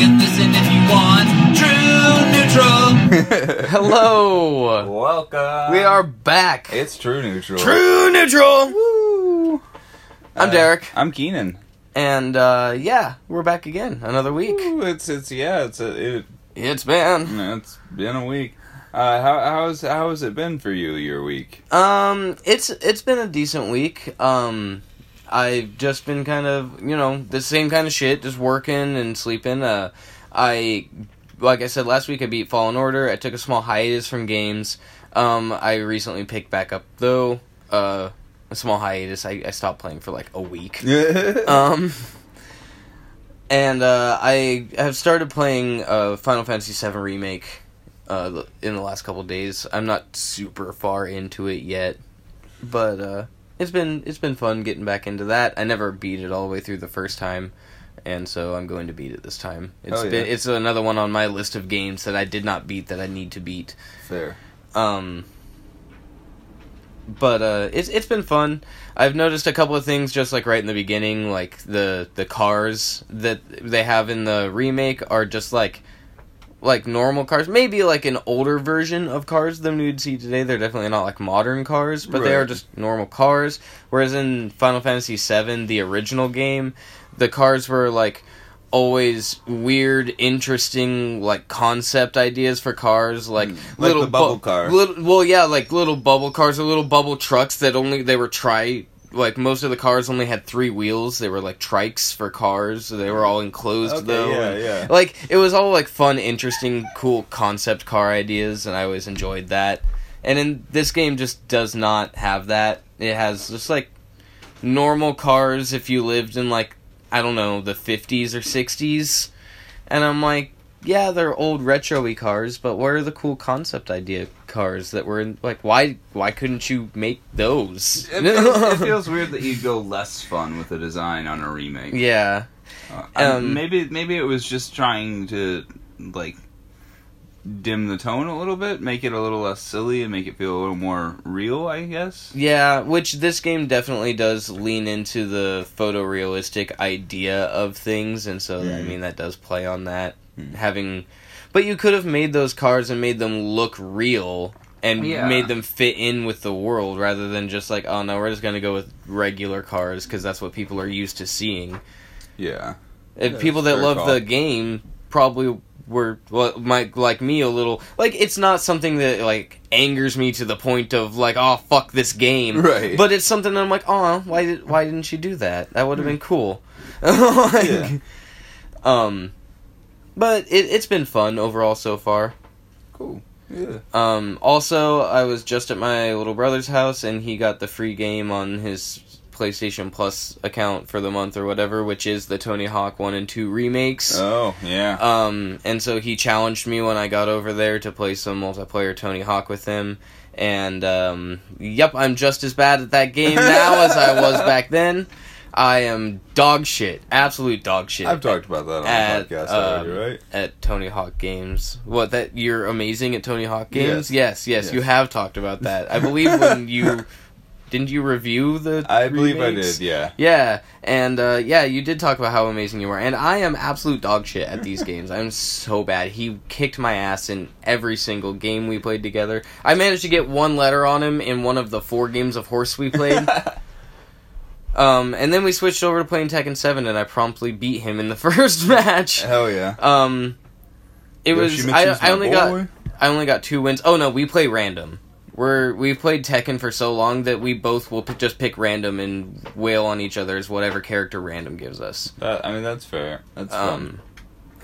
can listen if you want. True neutral. Hello. Welcome. We are back. It's True Neutral. True neutral. Woo. I'm Uh, Derek, I'm Keenan. and uh, yeah, we're back again. Another week. Woo, It's it's yeah. It's a, it, It's been. it's been a week. Uh, how how's how has it been for you your week? Um, it's it's been a decent week. Um, I've just been kind of you know the same kind of shit, just working and sleeping. Uh, I like I said last week, I beat Fallen Order. I took a small hiatus from games. Um, I recently picked back up though. Uh, a small hiatus. I, I stopped playing for like a week. Um, and uh, I have started playing uh, Final Fantasy VII Remake uh, in the last couple days. I'm not super far into it yet, but uh, it's been it's been fun getting back into that. I never beat it all the way through the first time, and so I'm going to beat it this time. It's Oh, yeah. been it's another one on my list of games that I did not beat that I need to beat. Fair. Um, but uh, it's it's been fun. I've noticed a couple of things just like right in the beginning, like the the cars that they have in the remake are just like like normal cars, maybe like an older version of cars than we'd see today. They're definitely not like modern cars, but they are just normal cars. Whereas in Final Fantasy VII, the original game, the cars were like always weird, interesting, like concept ideas for cars, like Mm, like the bubble bu- car. Little, well, yeah, like little bubble cars or little bubble trucks that only they were tri. Like most of the cars only had three wheels. They were like trikes for cars. They were all enclosed Okay, though. yeah, and- yeah. Like it was all like fun, interesting, cool concept car ideas, and I always enjoyed that. And in this game, just does not have that. It has just like normal cars if you lived in like I don't know the fifties or sixties, and I'm like, yeah, they're old retro-y cars, but what are the cool concept idea cars that were in like why why couldn't you make those? It, it, it feels weird that you'd go less fun with the design on a remake. yeah. Uh, um, maybe maybe it was just trying to like dim the tone a little bit, make it a little less silly, and make it feel a little more real. I guess. Yeah, which this game definitely does lean into the photorealistic idea of things, and so I Mm. mean that does play on that. Mm. Having, but you could have made those cars and made them look real and Yeah. made them fit in with the world rather than just like, oh no, we're just gonna go with regular cars because that's what people are used to seeing. Yeah. And Yeah, people that love call. the game probably were well, might like me a little. Like it's not something that like angers me to the point of like, oh fuck this game. Right. But it's something that I'm like, oh, why did why didn't you do that? That would have been cool. Like, Yeah. Um, but it it's been fun overall so far. Cool. Yeah. Um, also, I was just at my little brother's house, and he got the free game on his PlayStation Plus account for the month or whatever, which is the Tony Hawk One and Two remakes. Oh yeah. Um, and so he challenged me when I got over there to play some multiplayer Tony Hawk with him. And um, yep, I'm just as bad at that game now as I was back then. I am dog shit, absolute dog shit. I've talked about that on at, the podcast um, already, right? at Tony Hawk games. What that you're amazing at Tony Hawk games? Yes, yes, Yes. you have talked about that. I believe when you didn't you review the I believe I did. Yeah. Yeah, and uh, yeah, you did talk about how amazing you were, and I am absolute dog shit at these games. I'm so bad. He kicked my ass in every single game we played together. I managed to get one letter on him in one of the four games of horse we played. um, and then we switched over to playing Tekken Seven, and I promptly beat him in the first match. Hell yeah. Um, it was I, I only boy. got I only got two wins. Oh no, we play random. We're we've played Tekken for so long that we both will p- just pick random and wail on each other as whatever character random gives us. That, I mean, that's fair. That's fun. Um,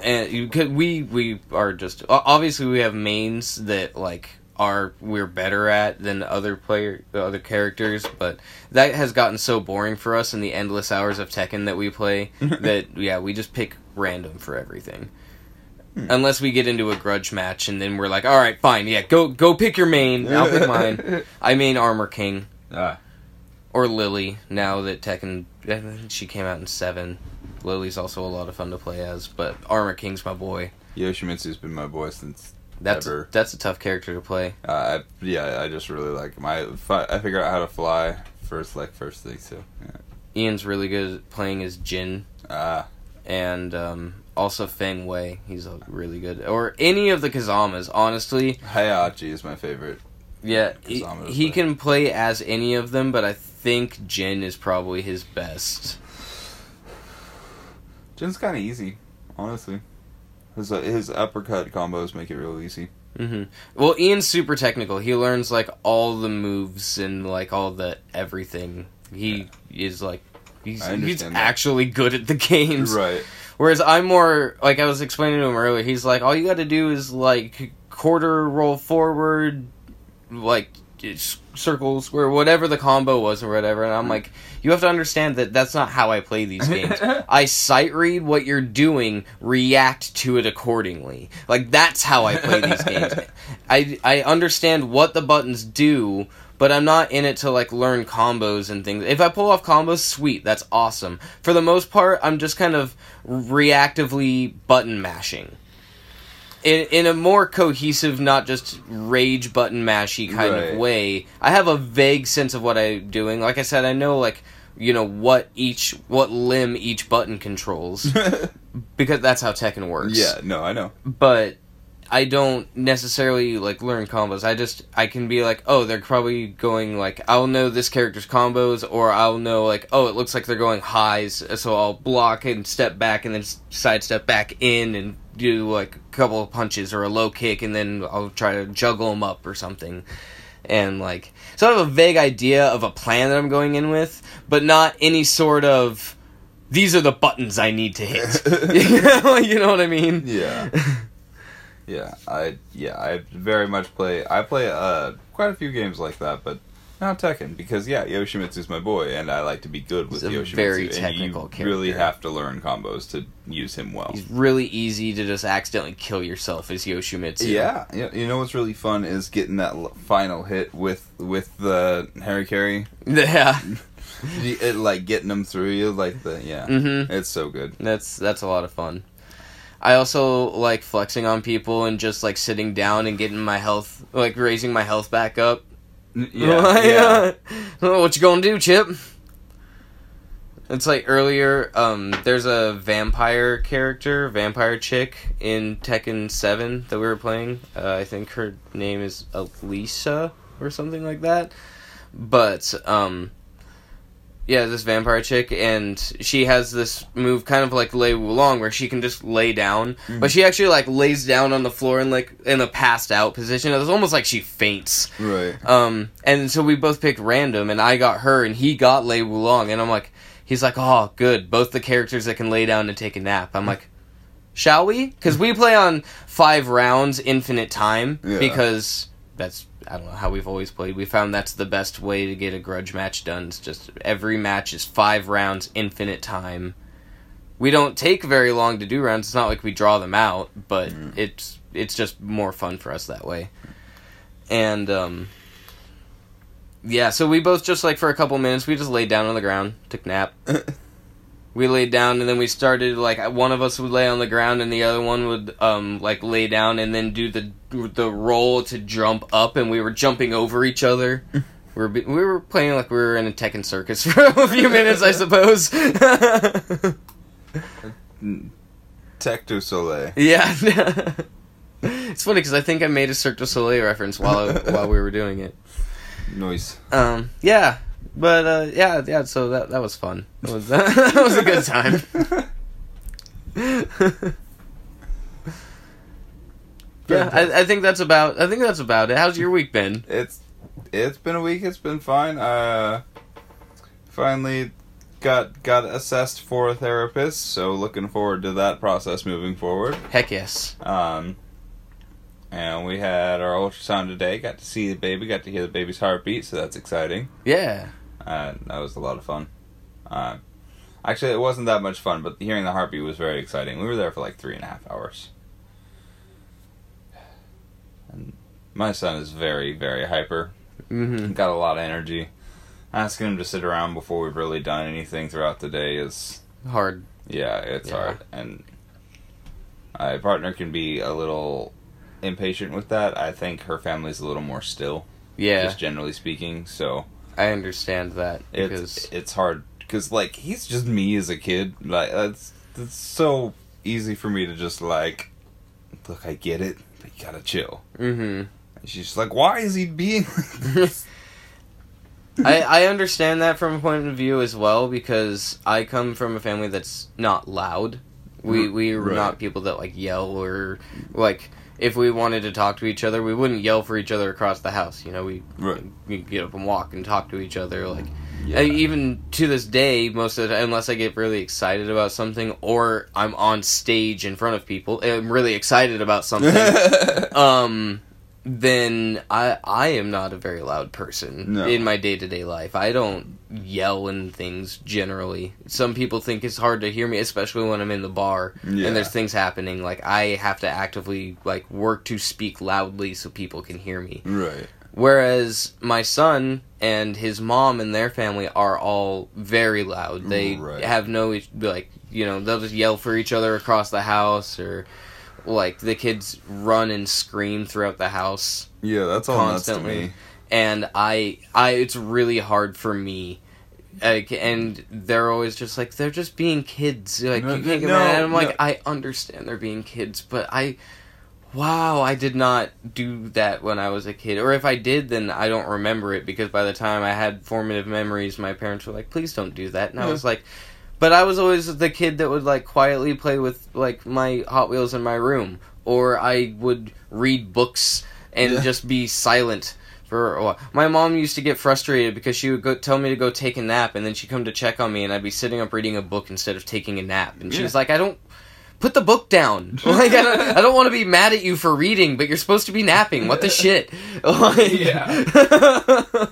and you could we we are just obviously we have mains that like are we're better at than other player the other characters, but that has gotten so boring for us in the endless hours of Tekken that we play that yeah we just pick random for everything. Hmm. Unless we get into a grudge match and then we're like, all right, fine, yeah, go go pick your main. I'll pick mine. I main Armor King Ah, or Lily. Now that Tekken, she came out in seven. Lily's also a lot of fun to play as, but Armor King's my boy. Yoshimitsu's been my boy since That's ever. that's a tough character to play. Uh, I, yeah, I just really like him. I, I figure out how to fly first, like first thing. So, yeah. Ian's really good at playing as Jin, ah, and um, also Feng Wei. He's really good. Or any of the Kazamas, honestly. Heihachi is my favorite. Yeah, he, he can play as any of them, but I think Jin is probably his best. Jin's kind of easy, honestly. His uh, his uppercut combos make it real easy. hmm Well, Ian's super technical. He learns like all the moves and like all the everything. He is like he's, he's that. actually good at the games. Right. Whereas I'm more like I was explaining to him earlier. He's like, all you got to do is like quarter roll forward, like circle square, whatever the combo was or whatever. And I'm mm-hmm. like, you have to understand that that's not how I play these games. I sight read what you're doing, react to it accordingly. Like that's how I play these games. I I understand what the buttons do, but I'm not in it to like learn combos and things. If I pull off combos, sweet, that's awesome. For the most part, I'm just kind of reactively button mashing. In, in a more cohesive, not just rage button mashy kind Right. of way, I have a vague sense of what I'm doing. Like I said, I know like you know what each what limb each button controls because that's how Tekken works yeah. No, I know. but I don't necessarily like learn combos. I just I can be like, oh, they're probably going like I'll know this character's combos, or I'll know like, oh, it looks like they're going highs, so I'll block and step back and then sidestep back in and do like a couple of punches or a low kick, and then I'll try to juggle them up or something. And like, so I have a vague idea of a plan that I'm going in with, but not any sort of. These are the buttons I need to hit. you know what I mean? Yeah. yeah. I yeah. I very much play. I play uh quite a few games like that, but not Tekken because yeah, Yoshimitsu's my boy, and I like to be good with He's a Yoshimitsu. very and technical you really have to learn combos to use him well. He's really easy to just accidentally kill yourself as Yoshimitsu. Yeah, yeah. You know what's really fun is getting that final hit with with the Harry Carry, Yeah. It, like getting them through you, like the yeah. Mhm. It's so good. That's that's a lot of fun. I also like flexing on people and just like sitting down and getting my health like raising my health back up. Yeah, yeah. Oh, what you gonna do, Chip? It's like earlier, um, there's a vampire character, vampire chick in Tekken 7 that we were playing. Uh, I think her name is Eliza or something like that. But, um, yeah, this vampire chick, and she has this move kind of like Lei Wulong where she can just lay down, but she actually like lays down on the floor in like in a passed out position. It's almost like she faints. Right. Um, and so we both picked random, and I got her, and he got Lei Wulong, and I'm like, he's like, oh, good, both the characters that can lay down and take a nap. I'm like, shall we? Because we play on five rounds, infinite time, Yeah. because that's I don't know how we've always played. We found that's the best way to get a grudge match done. It's just every match is five rounds, infinite time. We don't take very long to do rounds. It's not like we draw them out, but it's it's just more fun for us that way. And um yeah, so we both just like for a couple minutes we just laid down on the ground, took nap. we laid down and then we started like one of us would lay on the ground and the other one would um like lay down and then do the the roll to jump up and we were jumping over each other. we were we were playing like we were in a Tekken circus for a few minutes, I suppose. Tech du Soleil. yeah. it's funny because I think I made a Cirque du Soleil reference while while we were doing it. Noise. Um, yeah, but uh, yeah, yeah. So that that was fun. It was that was a good time. yeah, I, I think that's about. I think that's about it. How's your week been? It's it's been a week. It's been fine. Uh, finally got got assessed for a therapist. So looking forward to that process moving forward. Heck yes. Um, and we had our ultrasound today. Got to see the baby. Got to hear the baby's heartbeat. So that's exciting. Yeah. Uh, that was a lot of fun. Uh, actually, it wasn't that much fun, but hearing the heartbeat was very exciting. We were there for like three and a half hours. And my son is very, very hyper. Mm-hmm. Got a lot of energy. Asking him to sit around before we've really done anything throughout the day is, Hard. yeah, it's Yeah. hard. And my partner can be a little impatient with that. I think her family's a little more still, Yeah, just generally speaking. So I understand that because it's it's hard because like he's just me as a kid. Like that's that's so easy for me to just like, look, I get it, but you gotta chill. Mm-hmm. And she's just like, why is he being like? I, I understand that from a point of view as well because I come from a family that's not loud. We we're right. not people that like yell or like if we wanted to talk to each other, we wouldn't yell for each other across the house. You know, we Right. we get up and walk and talk to each other. Like Yeah. Even to this day, most of the time, unless I get really excited about something or I'm on stage in front of people, I'm really excited about something. um then I I am not a very loud person No. in my day to day life. I don't yell and things generally. Some people think it's hard to hear me, especially when I'm in the bar Yeah. and there's things happening. Like I have to actively like work to speak loudly so people can hear me. right. Whereas my son and his mom and their family are all very loud. They Right. have no like you know they'll just yell for each other across the house or like the kids run and scream throughout the house Yeah, that's all Constantly. nuts to me. And I I it's really hard for me. Like, and they're always just like they're just being kids. Like No, you can't get no, mad. And I'm like no. I understand they're being kids, but I, wow, I did not do that when I was a kid. Or if I did, then I don't remember it because by the time I had formative memories, my parents were like, "Please don't do that," and I was like. But I was always the kid that would like quietly play with like my Hot Wheels in my room, or I would read books and Yeah. just be silent for a while. My mom used to get frustrated because she would go tell me to go take a nap, and then she'd come to check on me, and I'd be sitting up reading a book instead of taking a nap, and Yeah. she's like, "I don't." Put the book down. Like I don't, don't want to be mad at you for reading, but you're supposed to be napping. What the shit? Like-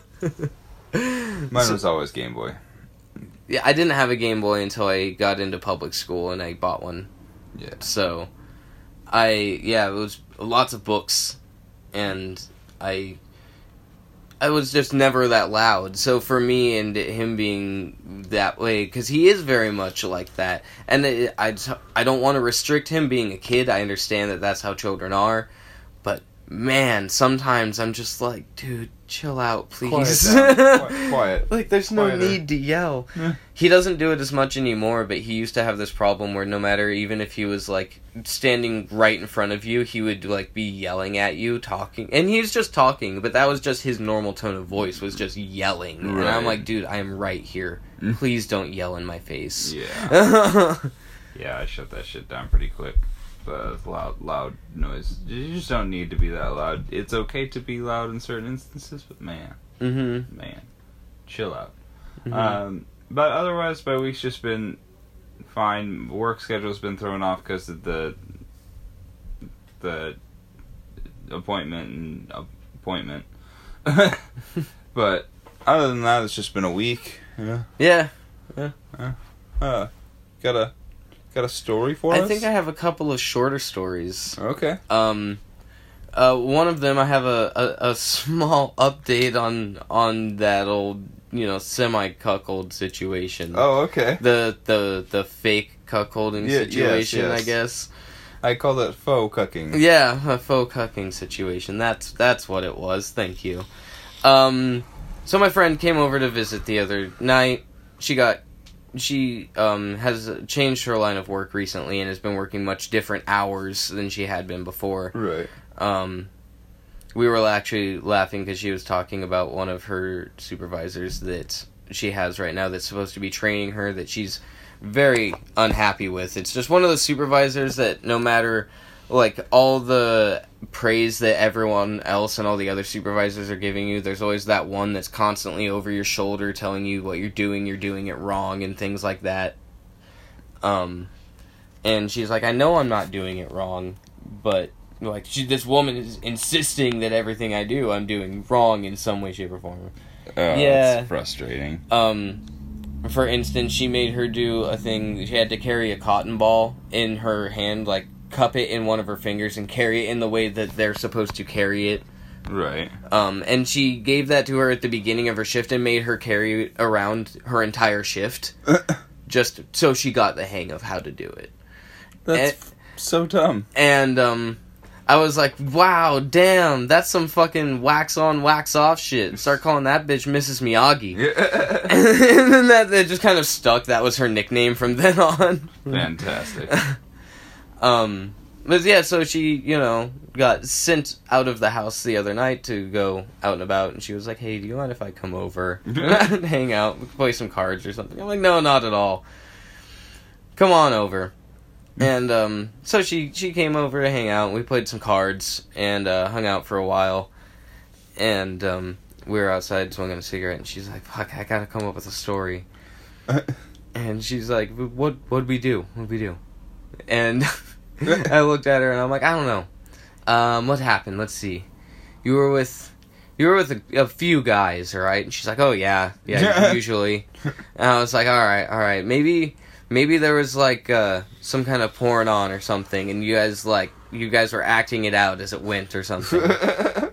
Mine So- was always Game Boy. yeah, I didn't have a Game Boy until I got into public school and I bought one. Yeah. So, I yeah, it was lots of books, and I I was just never that loud. So for me and him being that way, because he is very much like that, and it, I just- I don't want to restrict him being a kid. I understand that that's how children are, man, sometimes I'm just like, dude, chill out, please. Quiet. Quiet. Like, there's no Quieter. need to yell. Yeah. He doesn't do it as much anymore, but he used to have this problem where no matter, even if he was like standing right in front of you, he would like be yelling at you, talking, and he was just talking, but that was just his normal tone of voice was just yelling, and I'm like, dude, I am right here. Mm. Please don't yell in my face. Yeah. Yeah, I shut that shit down pretty quick. The loud, loud noise. You just don't need to be that loud. It's okay to be loud in certain instances, but man, mm-hmm. man, chill out. Mhm. Um, but otherwise, my week's just been fine. Work schedule's been thrown off because of the the appointment and appointment. but other than that, it's just been a week. Yeah. yeah, Yeah. Uh, got a got a story for I us? I think I have a couple of shorter stories. Okay. Um, uh, one of them I have a, a, a small update on on that old you know semi cuckold situation. Oh, okay. The the the fake cuckolding Yeah, yes, situation, I guess. I call that faux cucking. Yeah, a faux cucking situation. That's that's what it was. Thank you. Um, so my friend came over to visit the other night. She got she um has changed her line of work recently and has been working much different hours than she had been before. Right. Um, we were actually laughing because she was talking about one of her supervisors that she has right now that's supposed to be training her that she's very unhappy with. It's just one of those supervisors that no matter like all the praise that everyone else and all the other supervisors are giving you, there's always that one that's constantly over your shoulder telling you what you're doing, you're doing it wrong and things like that. Um and she's like, I know I'm not doing it wrong, but like she, this woman is insisting that everything I do I'm doing wrong in some way, shape, or form. Oh, Yeah. That's frustrating. Um, for instance, she made her do a thing. She had to carry a cotton ball in her hand, like cup it in one of her fingers and carry it in the way that they're supposed to carry it. Right. Um, and she gave that to her at the beginning of her shift and made her carry it around her entire shift, just so she got the hang of how to do it. That's so dumb. And um, I was like, "Wow, damn, that's some fucking wax on, wax off shit." Start calling that bitch Mrs. Miyagi. and then that, that just kind of stuck. That was her nickname from then on. Fantastic. Um, but yeah, so she, you know, got sent out of the house the other night to go out and about, and she was like, "Hey, do you mind if I come over and hang out, play some cards or something?" I'm like, "No, not at all. Come on over." And um, so she she came over to hang out. and We played some cards and uh, hung out for a while, and um, we were outside smoking a cigarette. And she's like, "Fuck, I gotta come up with a story." And she's like, "What? What'd we do? What'd we do?" And I looked at her and I'm like, "I don't know. Um, what happened? Let's see. You were with, you were with a, a few guys, all right?" And she's like, "Oh yeah, yeah, usually." And I was like, "All right, all right. Maybe, maybe there was like uh, some kind of porn on or something, and you guys like, you guys were acting it out as it went or something."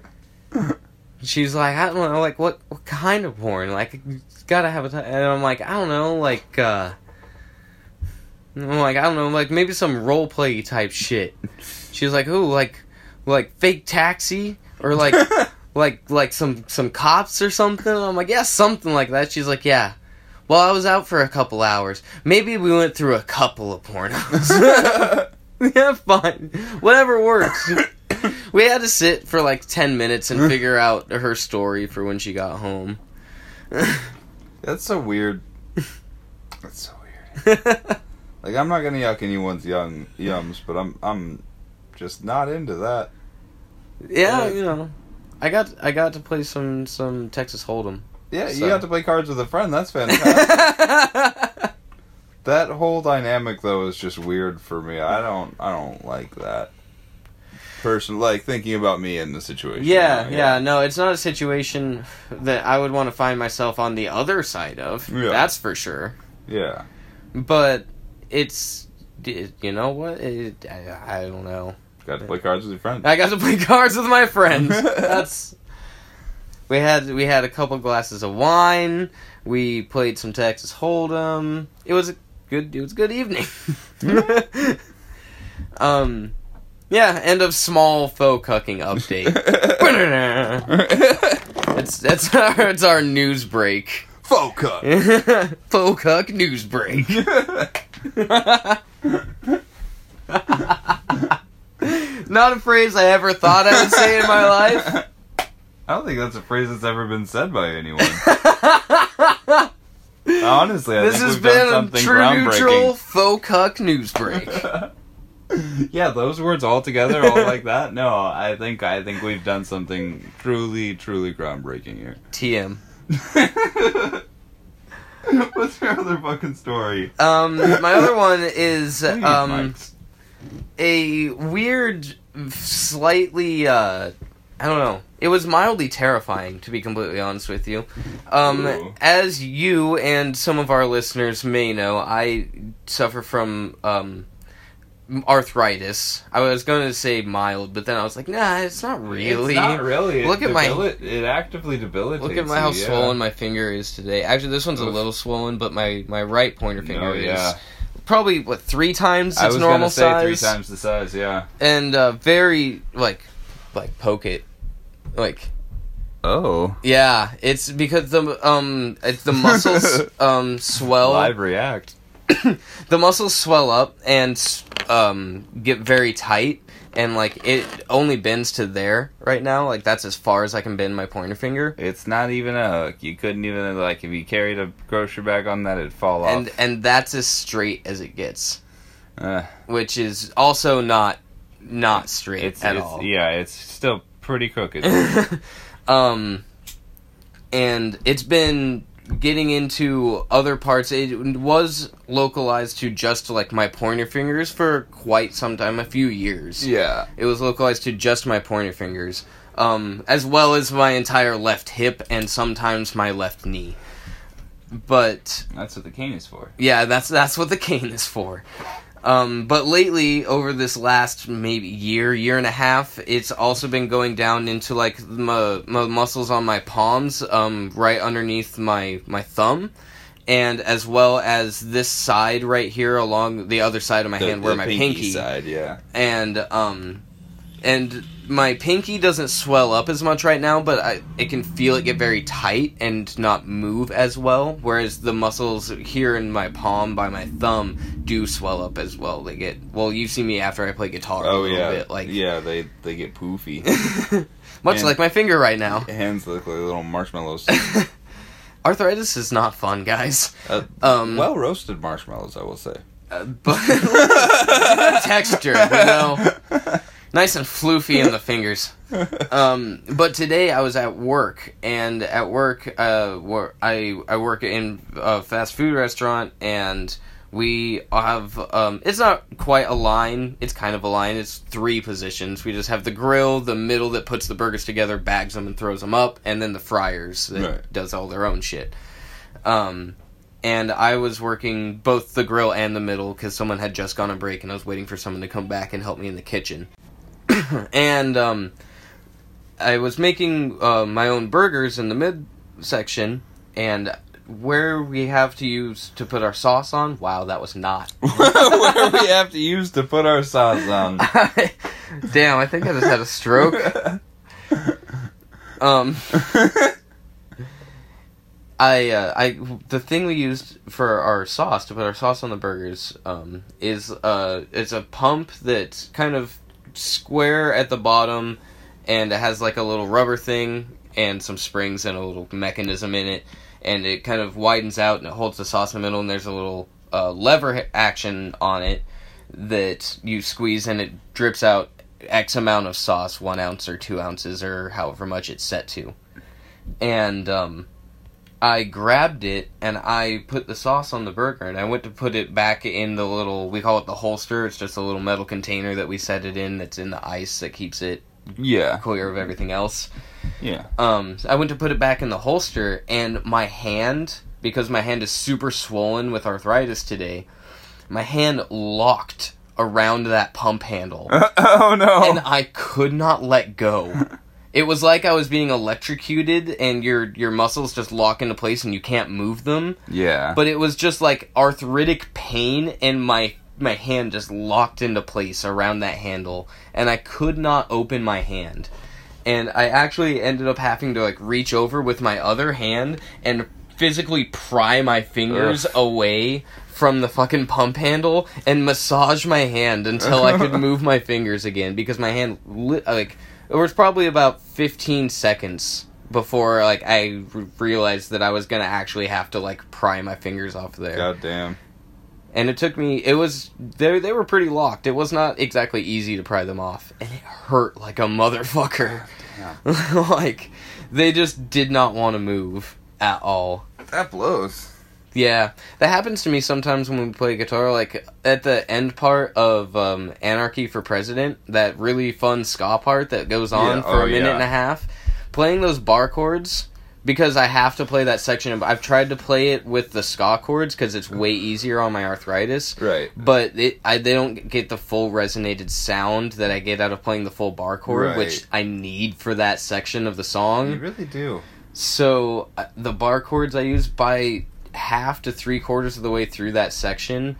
She's like, I don't know, like what what kind of porn? Like, gotta have a. T-. And I'm like, I don't know, like, uh, like, I don't know, like maybe some role play type shit. She's like, ooh, like, like fake taxi or like, like, like some some cops or something. I'm like, yeah, something like that. She's like, yeah. Well, I was out for a couple hours. Maybe we went through a couple of pornos. yeah, fine. Whatever works. we had to sit for like 10 minutes and figure out her story for when she got home. That's so weird. That's so weird. Like I'm not gonna yuck anyone's young yums, but I'm I'm just not into that. yeah, Yeah. you know. I got I got to play some some Texas Hold'em. Yeah, you So- got to play cards with a friend. That's fantastic. that whole dynamic though is just weird for me. I don't I don't like that. Person like thinking about me in the situation. yeah, yeah, no, it's not a situation that I would want to find myself on the other side of. Yeah. That's for sure. Yeah. But it's you know what? It, I, I don't know. Got to play cards with your friends. I got to play cards with my friends. That's we had we had a couple glasses of wine. We played some Texas Hold'em. It was a good it was a good evening. um, yeah. End of small faux cucking update. it's that's our it's our news break. Folk up. faux cuck news break. Not a phrase I ever thought I would say in my life. I don't think that's a phrase that's ever been said by anyone. Honestly, I this has been a true neutral faux cuck news break. yeah, those words all together, all like that. No, I think I think we've done something truly, truly groundbreaking here. TM. What's your other fucking story? Um, my other one is um a weird, slightly uh, I don't know. It was mildly terrifying, to be completely honest with you. Um, as you and some of our listeners may know, I suffer from um arthritis. I was going to say mild, but then I was like, nah, it's not really. It's not really. It Look at my- It actively debilitates. Look at my, how you, yeah. swollen my finger is today. Actually, this one's a little swollen, but my, my right pointer finger Oh, yeah. is probably what three times its I was normal size, three times the size. Yeah. and uh, very like like poke it, like Oh. yeah. It's because the um it's the muscles um swell Live react. the muscles swell up and um get very tight and like it only bends to there right now like that's as far as i can bend my pointer finger It's not even a hook. You couldn't even like if you carried a grocery bag on that, it'd fall off. and and that's as straight as it gets Uh, which is also not not straight it's, at it's all yeah, it's still pretty crooked. um and it's been getting into other parts it was localized to just like my pointer fingers for quite some time a few years yeah. It was localized to just my pointer fingers, um, as well as my entire left hip and sometimes my left knee. But That's what the cane is for. yeah, that's that's what the cane is for. Um, but lately, over this last maybe year, year and a half, it's also been going down into like my, my muscles on my palms, um, right underneath my my thumb, and as well as this side right here along the other side of my hand where my pinky side, yeah. and um and my pinky doesn't swell up as much right now, but I it can feel it get very tight and not move as well. Whereas the muscles here in my palm by my thumb do swell up as well. They get well. You see me after I play guitar a Oh little yeah, bit, like yeah, they they get poofy. much And- like my finger right now. Hands look like little marshmallows. Arthritis is not fun, guys. Uh, Um, well roasted marshmallows, I will say. Uh, but texture, you know, nice and floofy in the fingers. Um, but today I was at work, and at work, uh, I I work in a fast food restaurant, and we have um, it's not quite a line. It's kind of a line. It's three positions. We just have the grill, the middle that puts the burgers together, bags them, and throws them up, and then the fryers that Right. does all their own shit. Um, and I was working both the grill and the middle because someone had just gone on break, and I was waiting for someone to come back and help me in the kitchen. and um, I was making uh, my own burgers in the mid section, and where we have to use to put our sauce on. Wow, that was not. Where we have to use to put our sauce on. Damn, I think I just had a stroke. Um. I, uh, I, the thing we used for our sauce to put our sauce on the burgers, um, is uh, it's a pump that's kind of square at the bottom, and it has like a little rubber thing and some springs and a little mechanism in it, and it kind of widens out and it holds the sauce in the middle, and there's a little uh, lever action on it that you squeeze and it drips out X amount of sauce, one ounce or two ounces or however much it's set to, and um. I grabbed it and I put the sauce on the burger and I went to put it back in the little we call it the holster. It's just a little metal container that we set it in that's in the ice that keeps it yeah, clear of everything else. yeah. Um I went to put it back in the holster and my hand because my hand is super swollen with arthritis today, my hand locked around that pump handle oh no! and I could not let go. It was like I was being electrocuted and your your muscles just lock into place and you can't move them. yeah, But it was just like arthritic pain and my my hand just locked into place around that handle and I could not open my hand. And I actually ended up having to like reach over with my other hand and physically pry my fingers Ugh. away from the fucking pump handle and massage my hand until I could move my fingers again because my hand li- like it was probably about 15 seconds before like I r- realized that I was gonna actually have to like pry my fingers off there, God damn. and it took me. It was they they were pretty locked. It was not exactly easy to pry them off, and it hurt like a motherfucker. like they just did not want to move at all. That blows. Yeah, that happens to me sometimes when we play guitar. Like at the end part of um, "Anarchy for President," that really fun ska part that goes on Yeah, for oh, a minute yeah. and a half. Playing those bar chords because I have to play that section. Of, I've tried to play it with the ska chords because it's way easier on my arthritis. Right. But it, I, they don't get the full resonated sound that I get out of playing the full bar chord, Right. which I need for that section of the song. You really do. So uh, the bar chords I use by half to three quarters of the way through that section,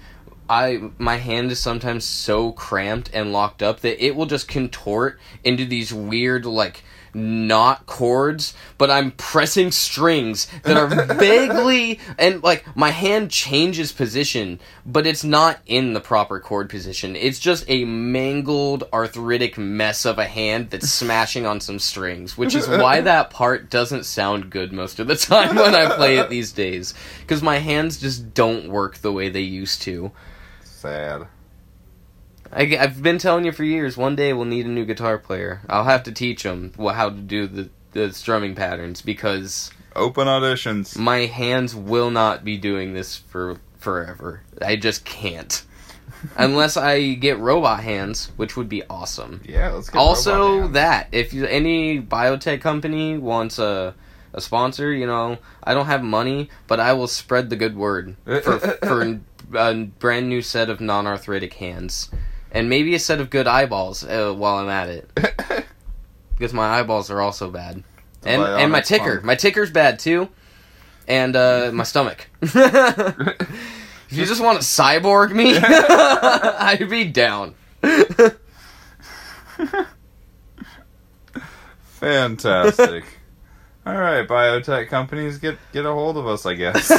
I my hand is sometimes so cramped and locked up that it will just contort into these weird like not chords, but I'm pressing strings that are vaguely and like my hand changes position, but it's not in the proper chord position. It's just a mangled arthritic mess of a hand that's smashing on some strings, which is why that part doesn't sound good most of the time when I play it these days cuz my hands just don't work the way they used to. Sad. I, have been telling you for years. One day we'll need a new guitar player. I'll have to teach them how to do the the strumming patterns because Open auditions. my hands will not be doing this for forever. I just can't. Unless I get robot hands, which would be awesome. Yeah, let's get also, robot hands. that if you, any biotech company wants a a sponsor, you know, I don't have money, but I will spread the good word for for a brand new set of non-arthritic hands, and maybe a set of good eyeballs uh, while I'm at it, because my eyeballs are also bad, and Bionic and my ticker, funk. my ticker's bad too, and uh, my stomach. if you just want to cyborg me, I'd be down. Fantastic. All right, biotech companies, get get a hold of us, I guess.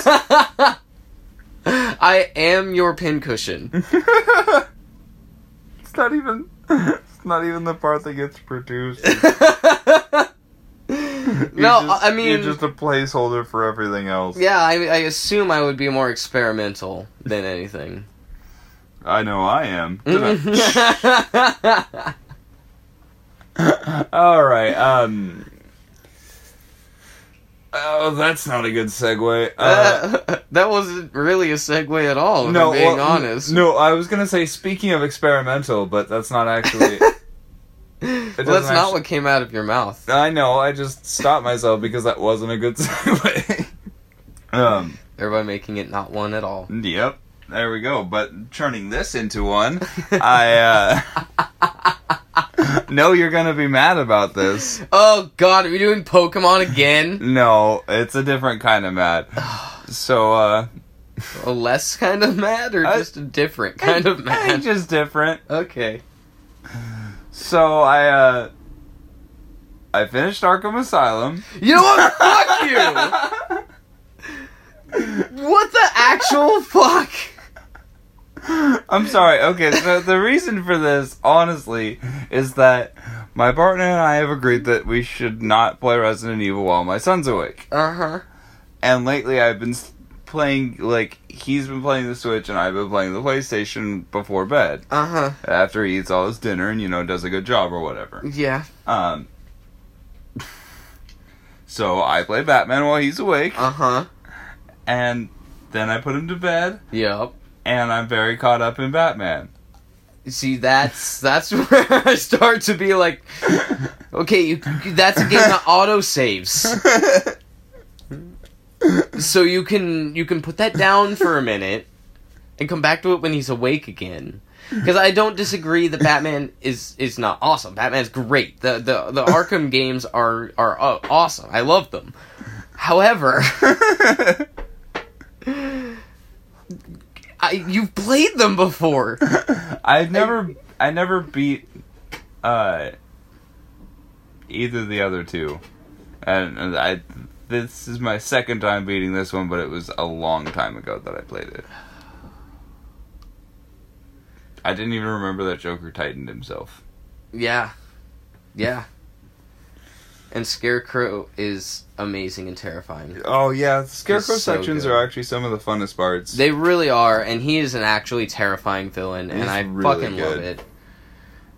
I am your pincushion. It's not even. It's not even the part that gets produced. no, just- I mean, you're just a placeholder for everything else. yeah, I, I assume I would be more experimental than anything. I know I am. All right. Um. Oh, that's not a good segue. Uh, that wasn't really a segue at all. If no, I'm being well, honest. No, I was gonna say speaking of experimental, but that's not actually. well, that's not what came out of your mouth. I know. I just stopped myself because that wasn't a good segue. um. Thereby making it not one at all. Yep. There we go. But turning this into one, I uh know you're gonna be mad about this. Oh God, are we doing Pokemon again? No, it's a different kind of mad. So uh a less kind of mad, or I- just a different kind of I think mad? just different. Okay. So I uh I finished Arkham Asylum. You know what? Fuck you! What the actual fuck? I'm sorry. Okay, so the reason for this, honestly, is that my partner and I have agreed that we should not play Resident Evil while my son's awake. Uh huh. And lately, I've been playing like he's been playing the Switch, and I've been playing the PlayStation before bed Uh huh. after he eats all his dinner and you know does a good job or whatever. Yeah. Um. So I play Batman while he's awake, Uh huh. and then I put him to bed, Yep. And I'm very caught up in Batman. See, that's that's where I start to be like, okay, you, that's a game that auto saves, so you can you can put that down for a minute and come back to it when he's awake again. Because I don't disagree that Batman is is not awesome. Batman's great. The the the Arkham games are are uh, awesome. I love them. However, I, you've played them before. I've never, I never beat, uh, either of the other two, and, and I. This is my second time beating this one, but it was a long time ago that I played it. I didn't even remember that Joker tightened himself. Yeah. Yeah. And Scarecrow is amazing and terrifying. Oh yeah, Scarecrow so sections good. are actually some of the funnest parts. They really are, and he is an actually terrifying villain, and I really fucking love it.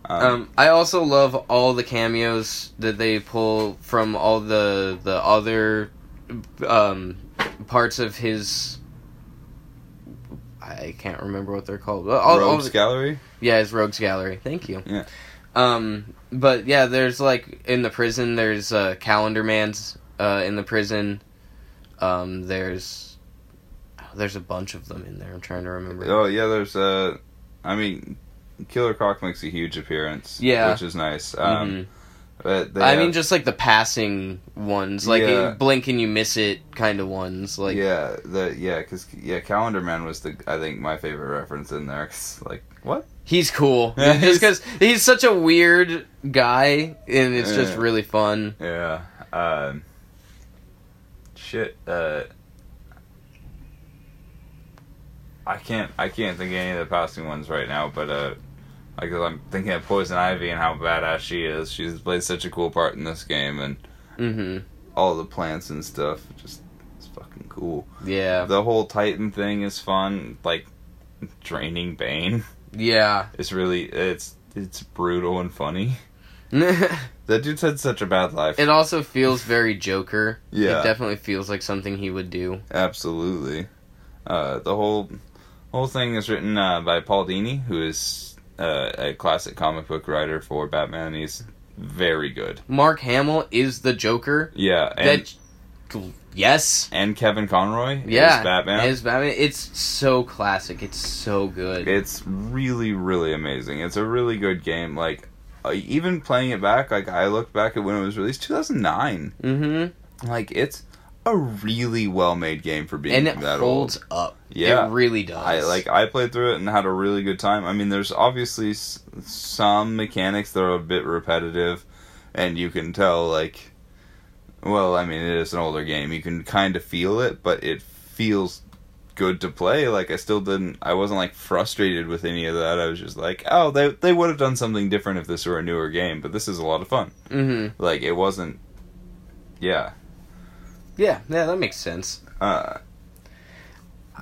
Um, I also love all the cameos that they pull from all the the other um, parts of his. I can't remember what they're called. All- all Rogues the- Gallery. Yeah, his rogues gallery. Thank you. Yeah. Um, but yeah, there's like in the prison. There's uh, Calendar Man's uh, in the prison. Um, there's there's a bunch of them in there. I'm trying to remember. Oh yeah, there's uh, I mean, Killer Croc makes a huge appearance. Yeah. which is nice. Um, Mhm. But they I have- mean, just like the passing ones, like Yeah. blink and you miss it kind of ones. Like yeah, the yeah, because yeah, Calendar Man was the I think my favorite reference in there. 'cause, like what? he's cool, Yeah, just because he's such a weird guy, and it's just really fun. Yeah. Um. Shit. Uh. I can't. I can't think of any of the passing ones right now, but uh, like I'm thinking of Poison Ivy and how badass she is. She's played such a cool part in this game, and hmm all the plants and stuff. Just it's fucking cool. Yeah, The whole Titan thing is fun. Like draining Bane. yeah. It's really it's it's brutal and funny. That dude's had such a bad life. It also feels very Joker. Yeah. it definitely feels like something he would do. Absolutely. Uh, the whole whole thing is written uh, by Paul Dini, who is uh, a classic comic book writer for Batman. He's very good. Mark Hamill is the Joker. Yeah, and that yes, and Kevin Conroy yeah, is Batman. As Batman, it's so classic. It's so good. It's really, really amazing. It's a really good game. Like, uh, even playing it back, like I looked back at when it was released, 2009. mm-hmm. Like, it's a really well made game for being And it that holds old. up. Yeah. it really does. I like I played through it and had a really good time. I mean, there's obviously s- some mechanics that are a bit repetitive, and you can tell like, well, I mean, it is an older game. You can kind of feel it, but it feels good to play. Like I still didn't. I wasn't like frustrated with any of that. I was just like, oh, they they would have done something different if this were a newer game. But this is a lot of fun. Mm-hmm. Like it wasn't. Yeah. Yeah, yeah, that makes sense. Uh.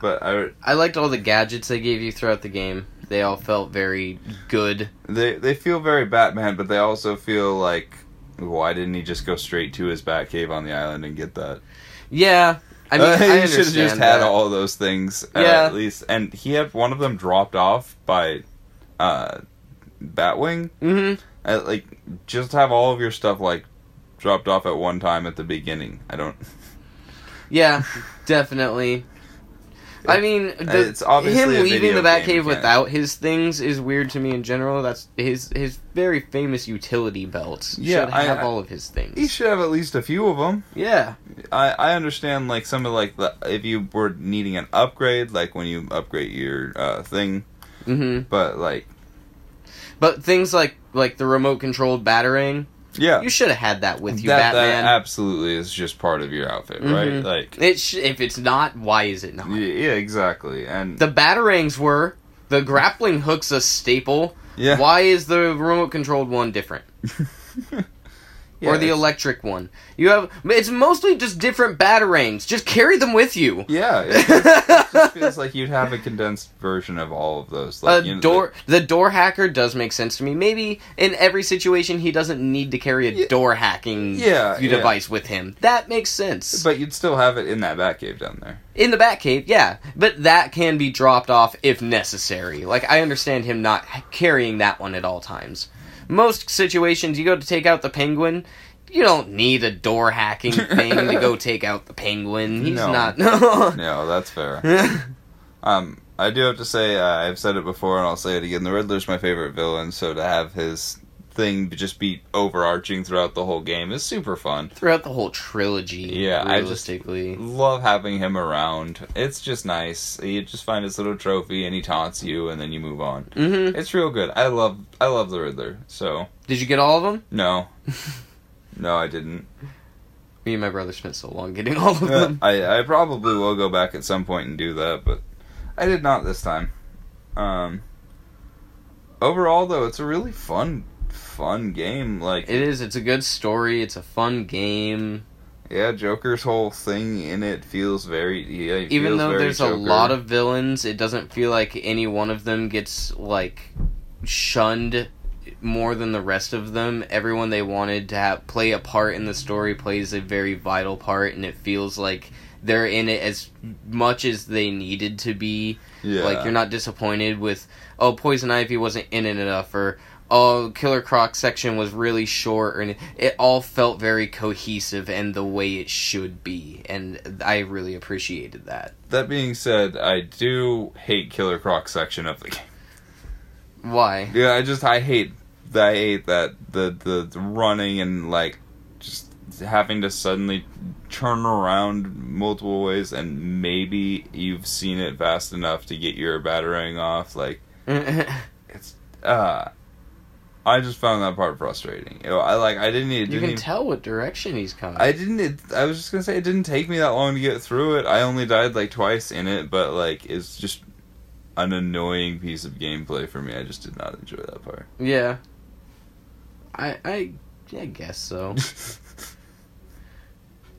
But I I liked all the gadgets they gave you throughout the game. They all felt very good. they they feel very Batman, but they also feel like. Why didn't he just go straight to his Batcave on the island and get that? Yeah, I mean, Uh, I he should have just had all those things uh, Yeah. at least, and he had one of them dropped off by uh, Batwing. Mhm. Uh, like, just have all of your stuff like dropped off at one time at the beginning. I don't. Yeah, definitely. I mean, the, It's obviously him leaving the Batcave without his things is weird to me in general. That's his his very famous utility belts. Yeah, should have I- all of his things. He should have at least a few of them. yeah, I I understand like some of like the if you were needing an upgrade, like when you upgrade your uh, thing, hmm but like but things like like the remote controlled batarang, yeah, you should have had that with you, that, Batman. that absolutely is just part of your outfit, right? Mhm. Like it sh- if it's not, why is it not? yeah, yeah, exactly, and The batarangs were the grappling hook's a staple. yeah. Why is the remote controlled one different? or the electric one. You have it's mostly just different batarangs. Just carry them with you. Yeah, it just, it feels like you'd have a condensed version of all of those. Like, a you know, door the door hacker does make sense to me. Maybe in every situation he doesn't need to carry a Yeah. door hacking Yeah, yeah. device with him. That makes sense. but you'd still have it in that Batcave down there. in the Batcave, yeah, but that can be dropped off if necessary. Like I understand him not carrying that one at all times. Most situations, you go to take out the penguin. You don't need a door hacking thing to go take out the penguin. He's No. not. No. No, that's fair. Um, I do have to say, uh, I've said it before and I'll say it again. The Riddler's my favorite villain, so to have his thing just be overarching throughout the whole game is super fun. Throughout the whole trilogy, Yeah, I just- Love having him around. It's just nice. You just find his little trophy and he taunts you, and then you move on. hmm It's real good. I love, I love the Riddler. So Did you get all of them? no, no, I didn't. Me and my brother spent so long getting all of Uh, them. I I probably will go back at some point and do that, but I did not this time. Um. Overall, though, it's a really fun, fun game. Like, It is. It's a good story. It's a fun game. yeah, Joker's whole thing in it feels very. Yeah, it Even feels though there's a lot of villains, it doesn't feel like any one of them gets like shunned more than the rest of them. Everyone they wanted to have play a part in the story plays a very vital part, and it feels like they're in it as much as they needed to be. Yeah, Like you're not disappointed with oh Poison Ivy wasn't in it enough or oh Killer Croc section was really short and it all felt very cohesive and the way it should be and I really appreciated that. That being said, I do hate Killer Croc section of the game. Why? Yeah, I just I hate that I hate that the the, the running and like just having to suddenly turn around multiple ways and maybe you've seen it fast enough to get your batarang off like it's uh I just found that part frustrating. You know, I like I didn't it you didn't can even, tell what direction he's coming. I didn't it, I was just going to say it didn't take me that long to get through it. I only died like twice in it, but like it's just an annoying piece of gameplay for me. I just did not enjoy that part. yeah. I I I guess so.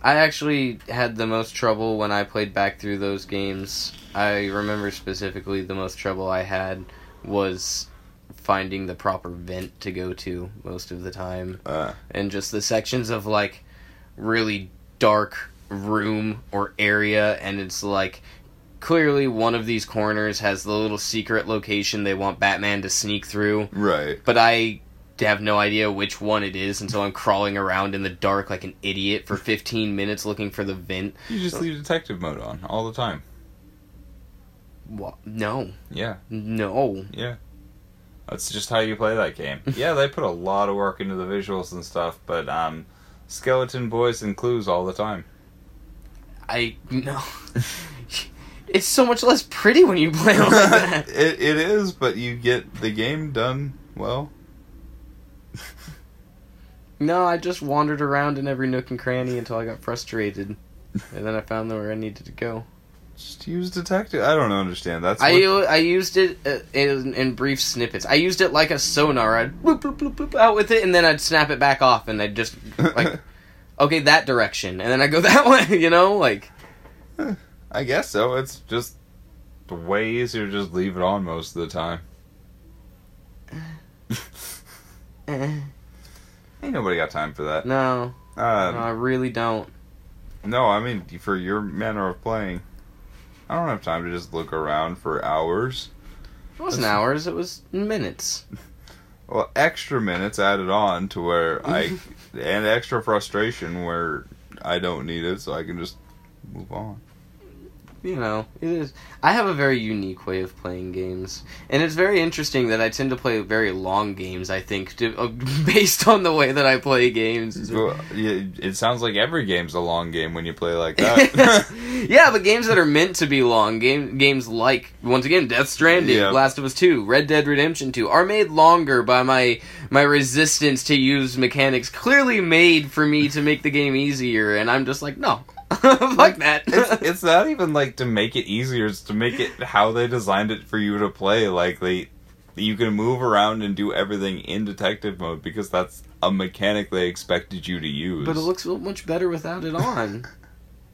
I actually had the most trouble when I played back through those games. I remember specifically the most trouble I had was finding the proper vent to go to most of the time uh, and just the sections of like really dark room or area and it's like clearly one of these corners has the little secret location they want Batman to sneak through right. but I have no idea which one it is, and so I'm crawling around in the dark like an idiot for 15 minutes looking for the vent. You just leave detective mode on all the time. Wha- No, Yeah, no. yeah. That's just how you play that game. yeah, they put a lot of work into the visuals and stuff, but um, skeleton boys and clues all the time. I no. it's so much less pretty when you play like that. it, it is, but you get the game done well. No, I just wandered around in every nook and cranny until I got frustrated, and then I found where I needed to go. Just use detective. I don't understand. That's I what- I used it uh, in, in brief snippets. I used it like a sonar. I'd bloop, bloop, bloop, bloop out with it, and then I'd snap it back off, and I'd just like, okay, that direction, and then I go that way. You know, like I guess so. It's just the way easier to just leave it on most of the time. Ain't nobody got time for that. no, no, Um, I really don't. no, I mean for your manner of playing, I don't have time to just look around for hours. It wasn't That's- hours; it was minutes. Well, extra minutes added on to where I and extra frustration where I don't need it, so I can just move on. You know, it is. I have a very unique way of playing games, and it's very interesting that I tend to play very long games. I think, to, uh, based on the way that I play games. Well, it sounds like every game's a long game when you play like that. yeah, but games that are meant to be long, game games like once again Death Stranding, Yeah. Last of Us Two, Red Dead Redemption Two, are made longer by my my resistance to use mechanics clearly made for me to make the game easier, and I'm just like, no, fuck that. it's, it's not even like to make it easier; it's to make it how they designed it for you to play. Like they, you can move around and do everything in detective mode because that's a mechanic they expected you to use. but it looks so much better without it on.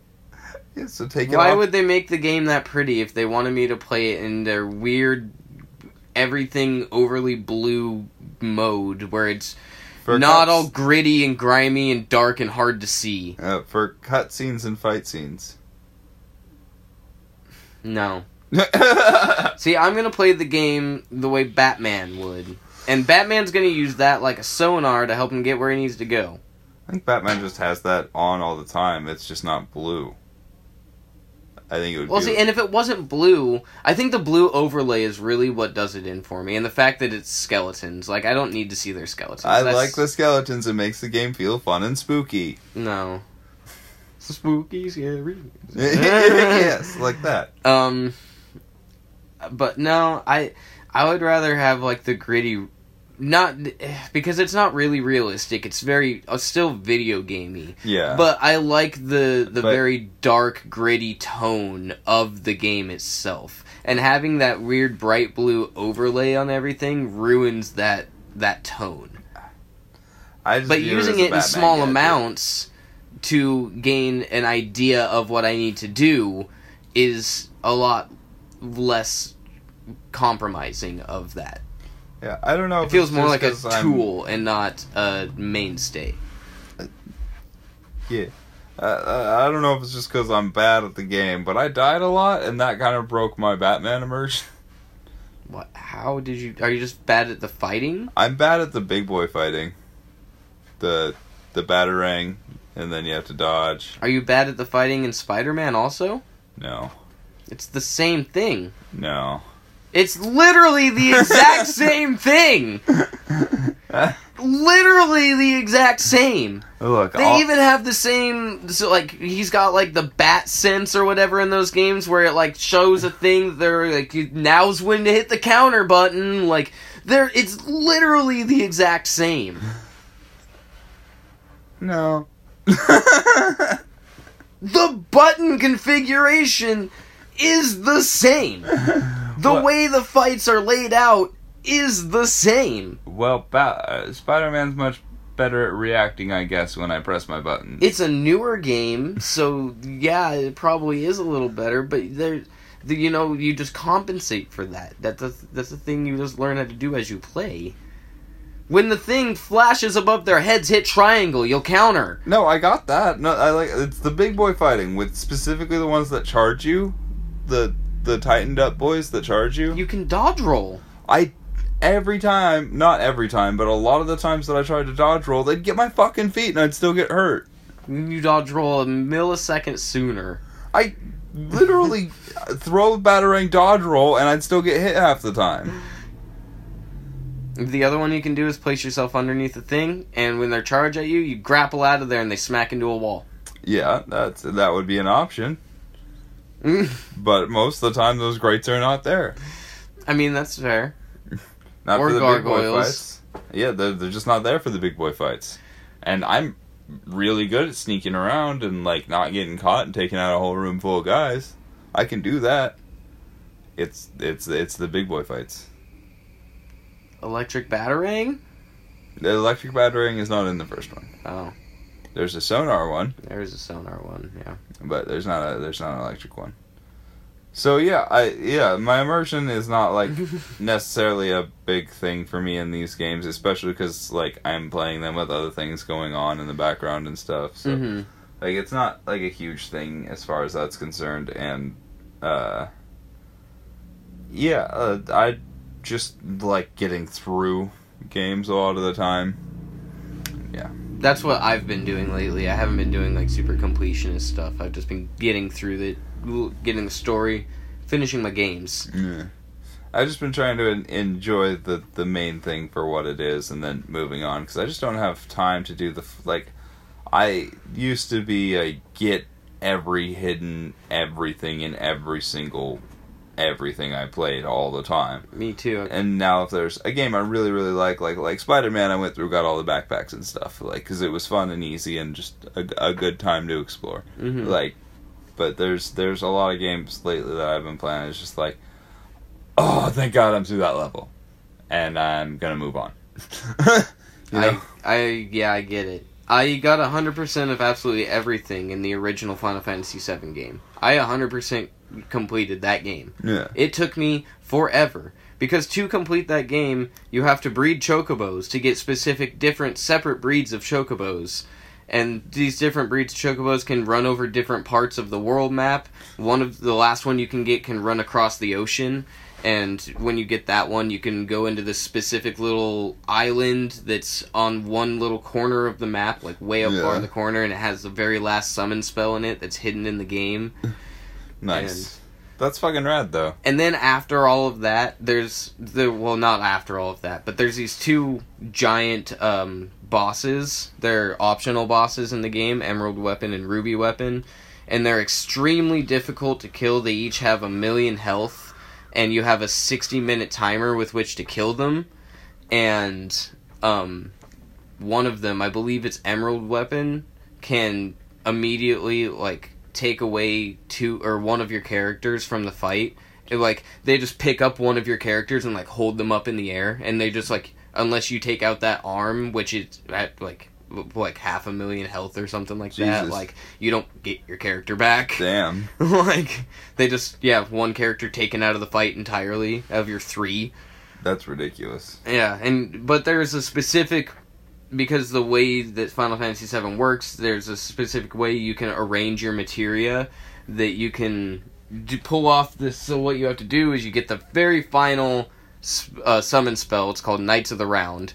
yeah, so take it Why off. would they make the game that pretty if they wanted me to play it in their weird, everything overly blue mode where it's for not cuts- all gritty and grimy and dark and hard to see? uh, for cut scenes and fight scenes. No. See, I'm gonna play the game the way Batman would. And Batman's gonna use that like a sonar to help him get where he needs to go. I think Batman just has that on all the time. It's just not blue. I think it would. Well, be see, and if it wasn't blue, I think the blue overlay is really what does it in for me. And the fact that it's skeletons, like I don't need to see their skeletons. I That's- like the skeletons. It makes the game feel fun and spooky. No. Spooky, scary. yes, like that. Um, but no, I I would rather have like the gritty, not because it's not really realistic. It's very uh, still video gamey. Yeah. But I like the the But- very dark, gritty tone of the game itself, and having that weird bright blue overlay on everything ruins that that tone. But using a it in small gadget. amounts to gain an idea of what I need to do is a lot less compromising of that. Yeah, I don't know. It feels more like a 'cause I'm- tool and not a mainstay. Yeah. Uh, I don't know if it's just because I'm bad at the game, but I died a lot, and that kind of broke my Batman immersion. What? How did you? Are you just bad at the fighting? I'm bad at the big boy fighting. The the batarang, and then you have to dodge. Are you bad at the fighting in Spider-Man? Also, No, it's the same thing. no. It's literally the exact same thing. Literally the exact same. Look, They I'll- even have the same, so like he's got like the bat sense or whatever in those games where it like shows a thing. They're like now's when to hit the counter button. Like there, it's literally the exact same. no. The button configuration is the same. The way the fights are laid out is the same. well, ba- uh, Spider-Man's much better at reacting, I guess, when I press my button. It's a newer game, so yeah, it probably is a little better. But there, the, you know, you just compensate for that. That's the that's the thing you just learn how to do as you play. When the thing flashes above their heads, hit triangle, you'll counter. No, I got that. No, I like it's the big boy fighting with specifically the ones that charge you, the the tightened up boys that charge you. You can dodge roll. I every time, not every time, but a lot of the times that I tried to dodge roll, they'd get my fucking feet and I'd still get hurt. You dodge roll a millisecond sooner. I literally throw a batarang dodge roll and I'd still get hit half the time. The other one you can do is place yourself underneath the thing, and when they charge at you, you grapple out of there and they smack into a wall. Yeah, that's that would be an option. But most of the time, those grates are not there. I mean, that's fair. Not Or for the big boy fights. Yeah, they're, they're just not there for the big boy fights. and I'm really good at sneaking around and like not getting caught and taking out a whole room full of guys. I can do that. It's it's it's the big boy fights. Electric batarang? The electric batarang is not in the first one. Oh, There's a sonar one, there's a sonar one. Yeah. but there's not a there's not an electric one. So yeah, I yeah, my immersion is not like necessarily a big thing for me in these games, especially because like I'm playing them with other things going on in the background and stuff. So hmm like it's not like a huge thing as far as that's concerned, and uh, yeah, uh, I just like getting through games a lot of the time. That's what I've been doing lately. I haven't been doing like super completionist stuff. I've just been getting through the, getting the story, finishing my games. Yeah. I've just been trying to enjoy the the main thing for what it is, and then moving on because I just don't have time to do the like. I used to be a get every hidden everything in every single everything I played all the time, Me too. and now if there's a game I really really like, like like Spider Man, I went through got all the backpacks and stuff, like because it was fun and easy and just a, a good time to explore hmm like but there's there's a lot of games lately that I've been playing it's just like oh thank god I'm through that level and I'm gonna move on you know I, I, yeah, I get it. I got hundred percent of absolutely everything in the original Final Fantasy VII game. I hundred percent completed that game. yeah It took me forever because to complete that game, you have to breed chocobos to get specific, different, separate breeds of chocobos. And these different breeds of chocobos can run over different parts of the world map. One of the last one you can get can run across the ocean. And when you get that one, you can go into this specific little island that's on one little corner of the map, like way up far in the corner, and it has the very last summon spell in it that's hidden in the game. Nice that's fucking rad though And then after all of that, there's the well, not after all of that, but there's these two giant um, bosses. They're optional bosses in the game: Emerald Weapon and Ruby Weapon, and they're extremely difficult to kill. They each have a million health, and you have a sixty minute timer with which to kill them. And um, one of them, I believe it's Emerald Weapon, can immediately like take away two or one of your characters from the fight. It, like they just pick up one of your characters and like hold them up in the air, and they just like unless you take out that arm, which is at like like half a million health or something like that, like you don't get your character back. damn like they just yeah one character taken out of the fight entirely of your three. that's ridiculous Yeah, and but there's a specific because the way that Final Fantasy VII works, there's a specific way you can arrange your materia that you can do, pull off this. So what you have to do is you get the very final uh, summon spell. It's called Knights of the Round,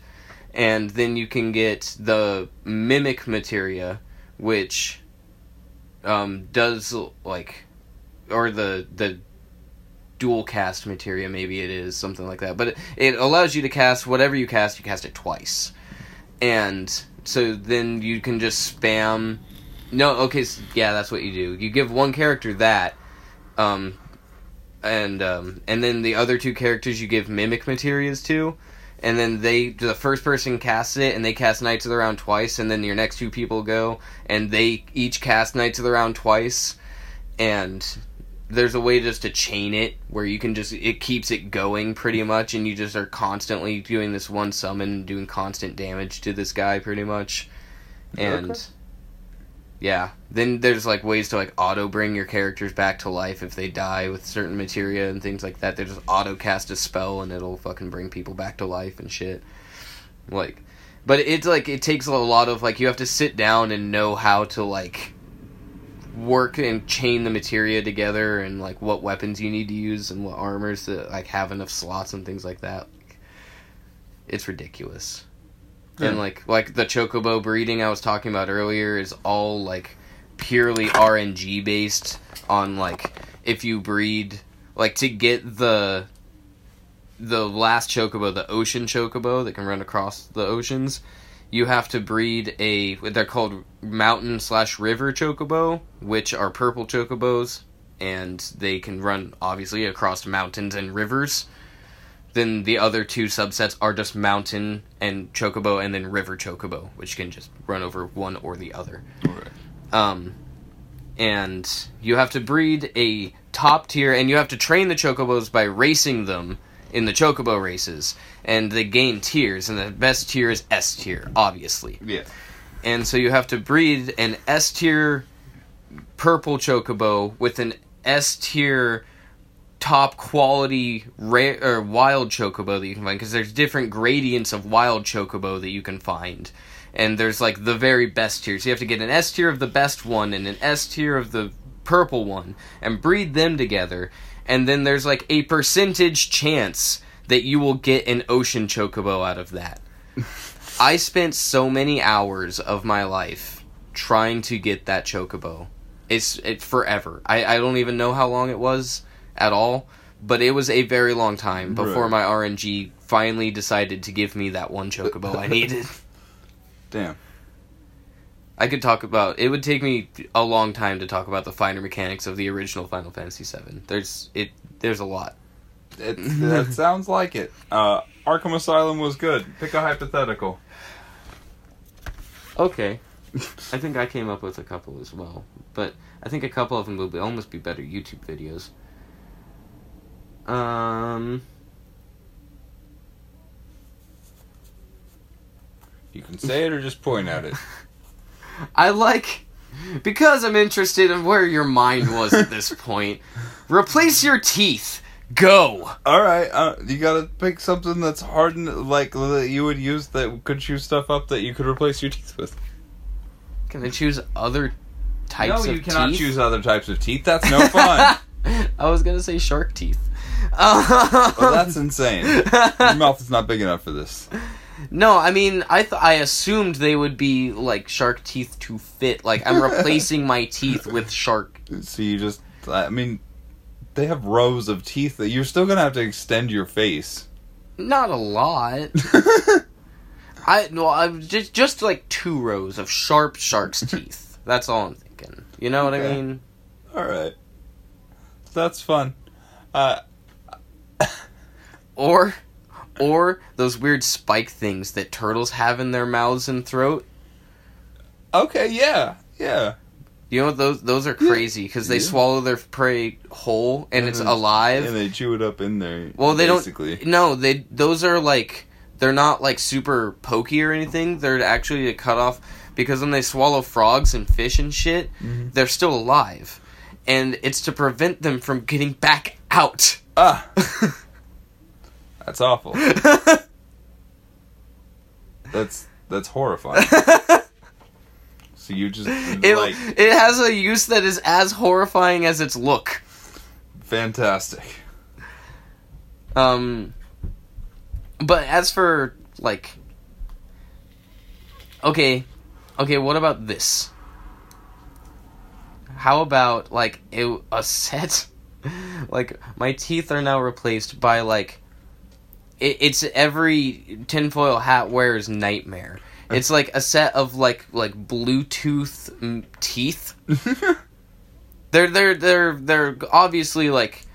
and then you can get the mimic materia, which um, does like or the the dual cast materia maybe it is something like that but it, it allows you to cast whatever you cast you cast it twice and so then you can just spam no okay s yeah that's what you do. You give one character that um and um and then the other two characters you give mimic materials to and then they the first person casts it and they cast knights of the round twice and then your next two people go and they each cast knights of the round twice and there's a way just to chain it where you can just it keeps it going pretty much and you just are constantly doing this one summon doing constant damage to this guy pretty much. And Okay. yeah. Then there's like ways to like auto bring your characters back to life if they die with certain materia and things like that. They just auto cast a spell and it'll fucking bring people back to life and shit. Like but it's like it takes a lot of like you have to sit down and know how to like work and chain the materia together and like what weapons you need to use and what armors to like have enough slots and things like that. It's ridiculous. And like like the chocobo breeding I was talking about earlier is all like purely RNG based on like if you breed like to get the the last chocobo, the ocean chocobo that can run across the oceans, you have to breed a they're called mountain slash river chocobo, which are purple chocobos, and they can run obviously across mountains and rivers. then the other two subsets are just mountain and chocobo, and then river chocobo, which can just run over one or the other. Um, and you have to breed a top tier, and you have to train the chocobos by racing them in the chocobo races, and they gain tiers, and the best tier is S tier, obviously. Yeah. And so you have to breed an S tier purple chocobo with an S tier top quality rare or wild chocobo that you can find because there's different gradients of wild chocobo that you can find. And there's like the very best tier. So you have to get an S tier of the best one and an S tier of the purple one and breed them together. And then there's like a percentage chance that you will get an ocean chocobo out of that. I spent so many hours of my life trying to get that chocobo. It's it forever. I, I don't even know how long it was at all, but it was a very long time before Right. my RNG finally decided to give me that one chocobo I needed. Damn. I could talk about it would take me a long time to talk about the finer mechanics of the original Final Fantasy VII. There's it there's a lot. It, that sounds like it. Uh, Arkham Asylum was good. Pick a hypothetical. Okay. I think I came up with a couple as well, but I think a couple of them will be, almost be better YouTube videos. Um, You can say it or just point at it. I like because I'm interested in where your mind was at this point. Replace your teeth. Go. All right, uh, you gotta pick something that's hard and like that you would use that could chew stuff up that you could replace your teeth with. Can I choose other types no, of you cannot teeth? choose other types of teeth. That's no fun. I was gonna say shark teeth. well, that's insane. Your mouth is not big enough for this. No, I mean, I th- I assumed they would be like shark teeth to fit. Like I'm replacing my teeth with shark. So you just, I mean, they have rows of teeth that you're still gonna have to extend your face. Not a lot. I no, I'm just just like two rows of sharp shark's teeth. That's all I'm thinking. You know what I mean? All right, that's fun. Uh, Or or those weird spike things that turtles have in their mouths and throat. okay, yeah, yeah. You know those those are crazy because they Yeah. swallow their prey whole and, And it's alive. And they chew it up in there. Well, they basically. don't. No, they those are like they're not like super pokey or anything. They're actually cut off because when they swallow frogs and fish and shit, Mhm. they're still alive, and it's to prevent them from getting back out. Ah, that's awful. That's that's horrifying. so you just It, like it has a use that is as horrifying as its look. fantastic. Um, but as for like, okay, okay, what about this? How about like a, a set? like my teeth are now replaced by like, it, it's every tinfoil hat wearer's nightmare. It's like a set of like like Bluetooth mm, teeth. They're they're they're they're obviously like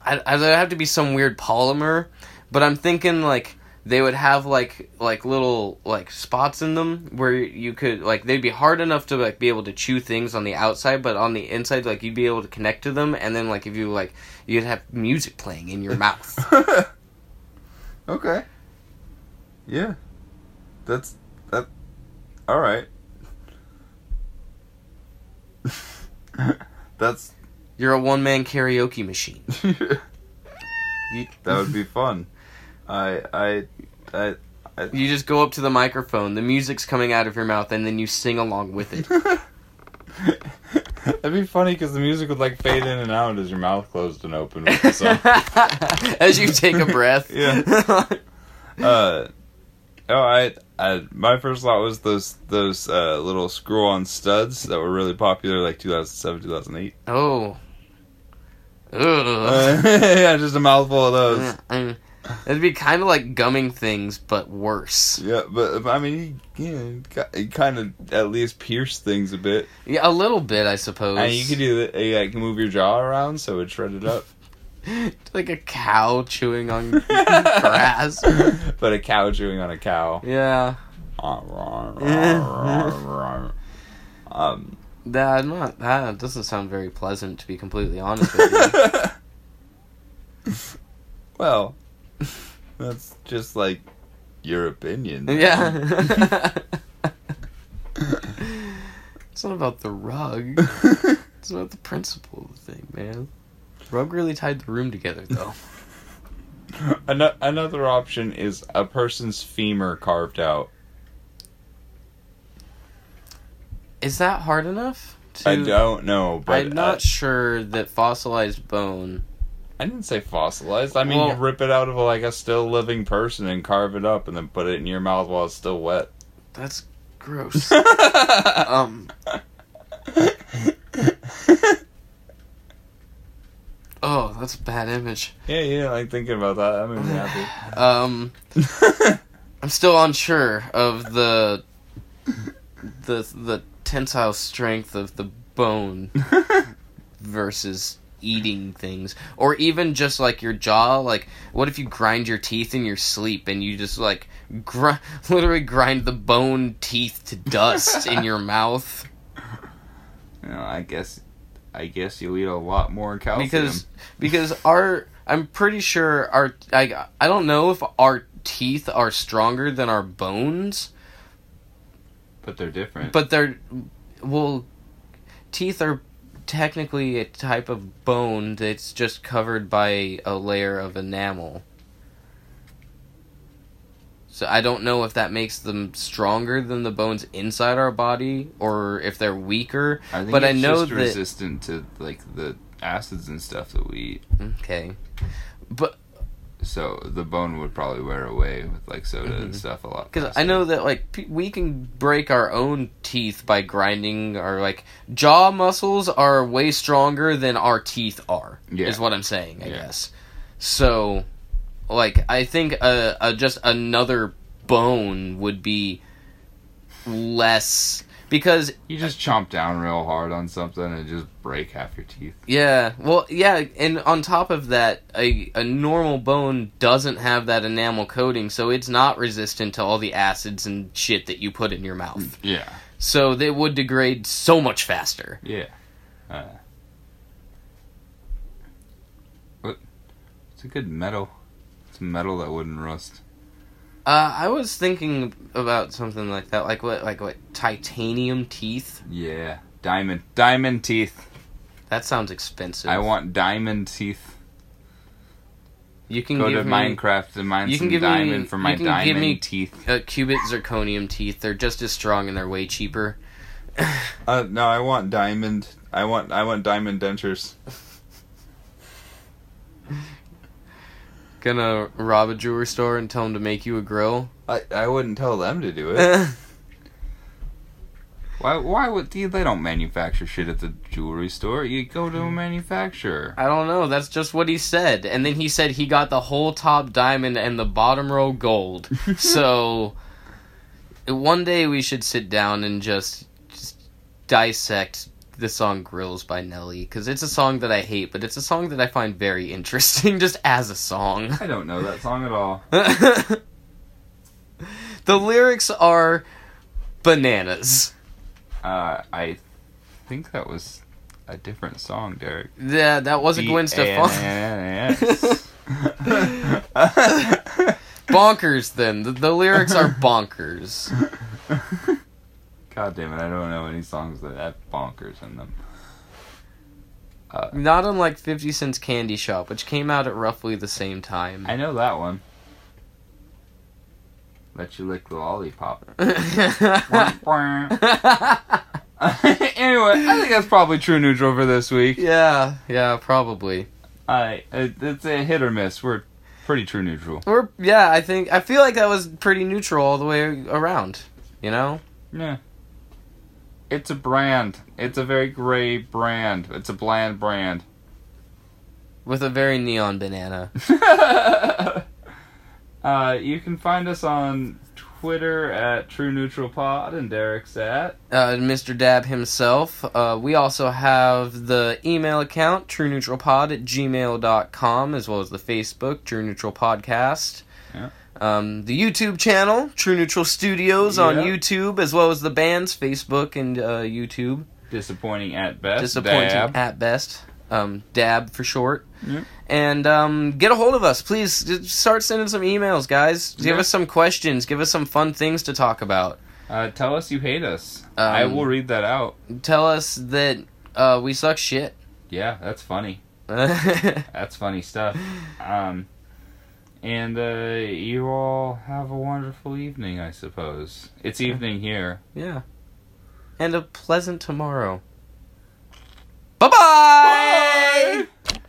I, I there have to be some weird polymer, but I'm thinking like they would have like like little like spots in them where you could like they'd be hard enough to like be able to chew things on the outside, but on the inside like you'd be able to connect to them, and then like if you like you'd have music playing in your mouth. okay. Yeah. That's that. All right. That's You're a one man karaoke machine. You, that would be fun. I I I. you just go up to the microphone, the music's coming out of your mouth, and then you sing along with it. That'd be funny because the music would like fade in and out as your mouth closed and opened with the song. As you take a breath. Yeah. uh, oh, I, I, my first thought was those those uh, little screw-on studs that were really popular, like 2007, 2008. oh. Ugh. Uh, yeah, just a mouthful of those. Mm, It'd be kind of like gumming things, but worse. Yeah, but I mean, yeah, he kind of at least pierce things a bit, Yeah, a little bit, I suppose. and you could do that. Yeah, you can move your jaw around so it shredded up. like a cow chewing on grass. but a cow chewing on a cow. Yeah. um, That not that doesn't sound very pleasant to be completely honest with you. well, that's just like your opinion. yeah. it's not about the rug. It's about the principle of the thing, man. Rug really tied the room together though. Ano- Another option is a person's femur carved out. Is that hard enough? To, I don't know, but I'm not uh, sure that fossilized bone. I didn't say fossilized. I mean, Well- you rip it out of like a still living person and carve it up, and then put it in your mouth while it's still wet. That's gross. um. Oh, that's a bad image. yeah, yeah. Like thinking about that, that made me happy. Um, I'm still unsure of the the the tensile strength of the bone versus eating things or even just like your jaw like what if you grind your teeth in your sleep and you just like gr- literally grind the bone teeth to dust in your mouth You know, I guess, I guess you'll eat a lot more calcium. because because our I'm pretty sure our I I don't know if our teeth are stronger than our bones but they're different. but they're well teeth are technically a type of bone that's just covered by a layer of enamel so i don't know if that makes them stronger than the bones inside our body or if they're weaker I think but I know just that- resistant to like the acids and stuff that we eat. okay but So the bone would probably wear away with like soda and Mhm. stuff a lot. Because I know that like pe- we can break our own teeth by grinding our like jaw muscles are way stronger than our teeth are. Yeah. Is what I'm saying. I Yeah. guess. So, like I think uh, uh just another bone would be less because you just chomp down real hard on something and just break half your teeth. yeah well yeah and on top of that a a normal bone doesn't have that enamel coating so it's not resistant to all the acids and shit that you put in your mouth. Yeah, So they would degrade so much faster. yeah. Uh, what? It's a good metal. It's metal that wouldn't rust. Uh, I was thinking about something like that, like what, like what, titanium teeth. Yeah, diamond, diamond teeth. That sounds expensive. I want diamond teeth. You can Go give to me Minecraft and mine you can some give me- diamond for my you can give diamond me- teeth. uh, cubic zirconium teeth. They're just as strong and they're way cheaper. Uh, no, I want diamond. I want I want diamond dentures. Gonna rob a jewelry store and tell them to make you a grill. I I wouldn't tell them to do it. Why? Why would you? They don't manufacture shit at the jewelry store. You go to a hmm. manufacturer. I don't know. That's just what he said. And then he said he got the whole top diamond and the bottom row gold. so one day we should sit down and just, just dissect the song Grills by Nelly because it's a song that I hate, but it's a song that I find very interesting just as a song. I don't know that song at all. the lyrics are bananas. Uh, I think that was a different song, Derek. Yeah, that wasn't Gwen Stefani. Bonkers then. The, the lyrics are bonkers. God damn it! I don't know any songs that have bonkers in them. Uh, Not unlike 50 Cent's Candy Shop, which came out at roughly the same time. I know that one. Let you lick the lollipop. anyway, I think that's probably true neutral for this week. yeah, yeah, probably. I it, it's a hit or miss. We're pretty true neutral. Or yeah, I think I feel like that was pretty neutral all the way around. You know? Yeah. It's a brand. It's a very gray brand. It's a bland brand. With a very neon banana. uh, you can find us on Twitter at True Neutral Pod, and Derek's at. uh, Mr. Dab himself. Uh, we also have the email account, trueneutralpod at gmail.com, as well as the Facebook, True Neutral Podcast. Um, the YouTube channel, True Neutral Studios on Yeah. YouTube, as well as the band's Facebook and uh, YouTube. Disappointing at best. Disappointing Dab. at best. Um, Dab for short. Yep. And um, get a hold of us, please. Just Start sending some emails, guys. Give Yeah. us some questions. Give us some fun things to talk about. Uh, tell us you hate us. I Um, will read that out. Tell us that uh, we suck shit. Yeah, that's funny. That's funny stuff. Um, and uh, you all have a wonderful evening, I suppose. It's evening here. Yeah. And a pleasant tomorrow. Bye-bye! Bye!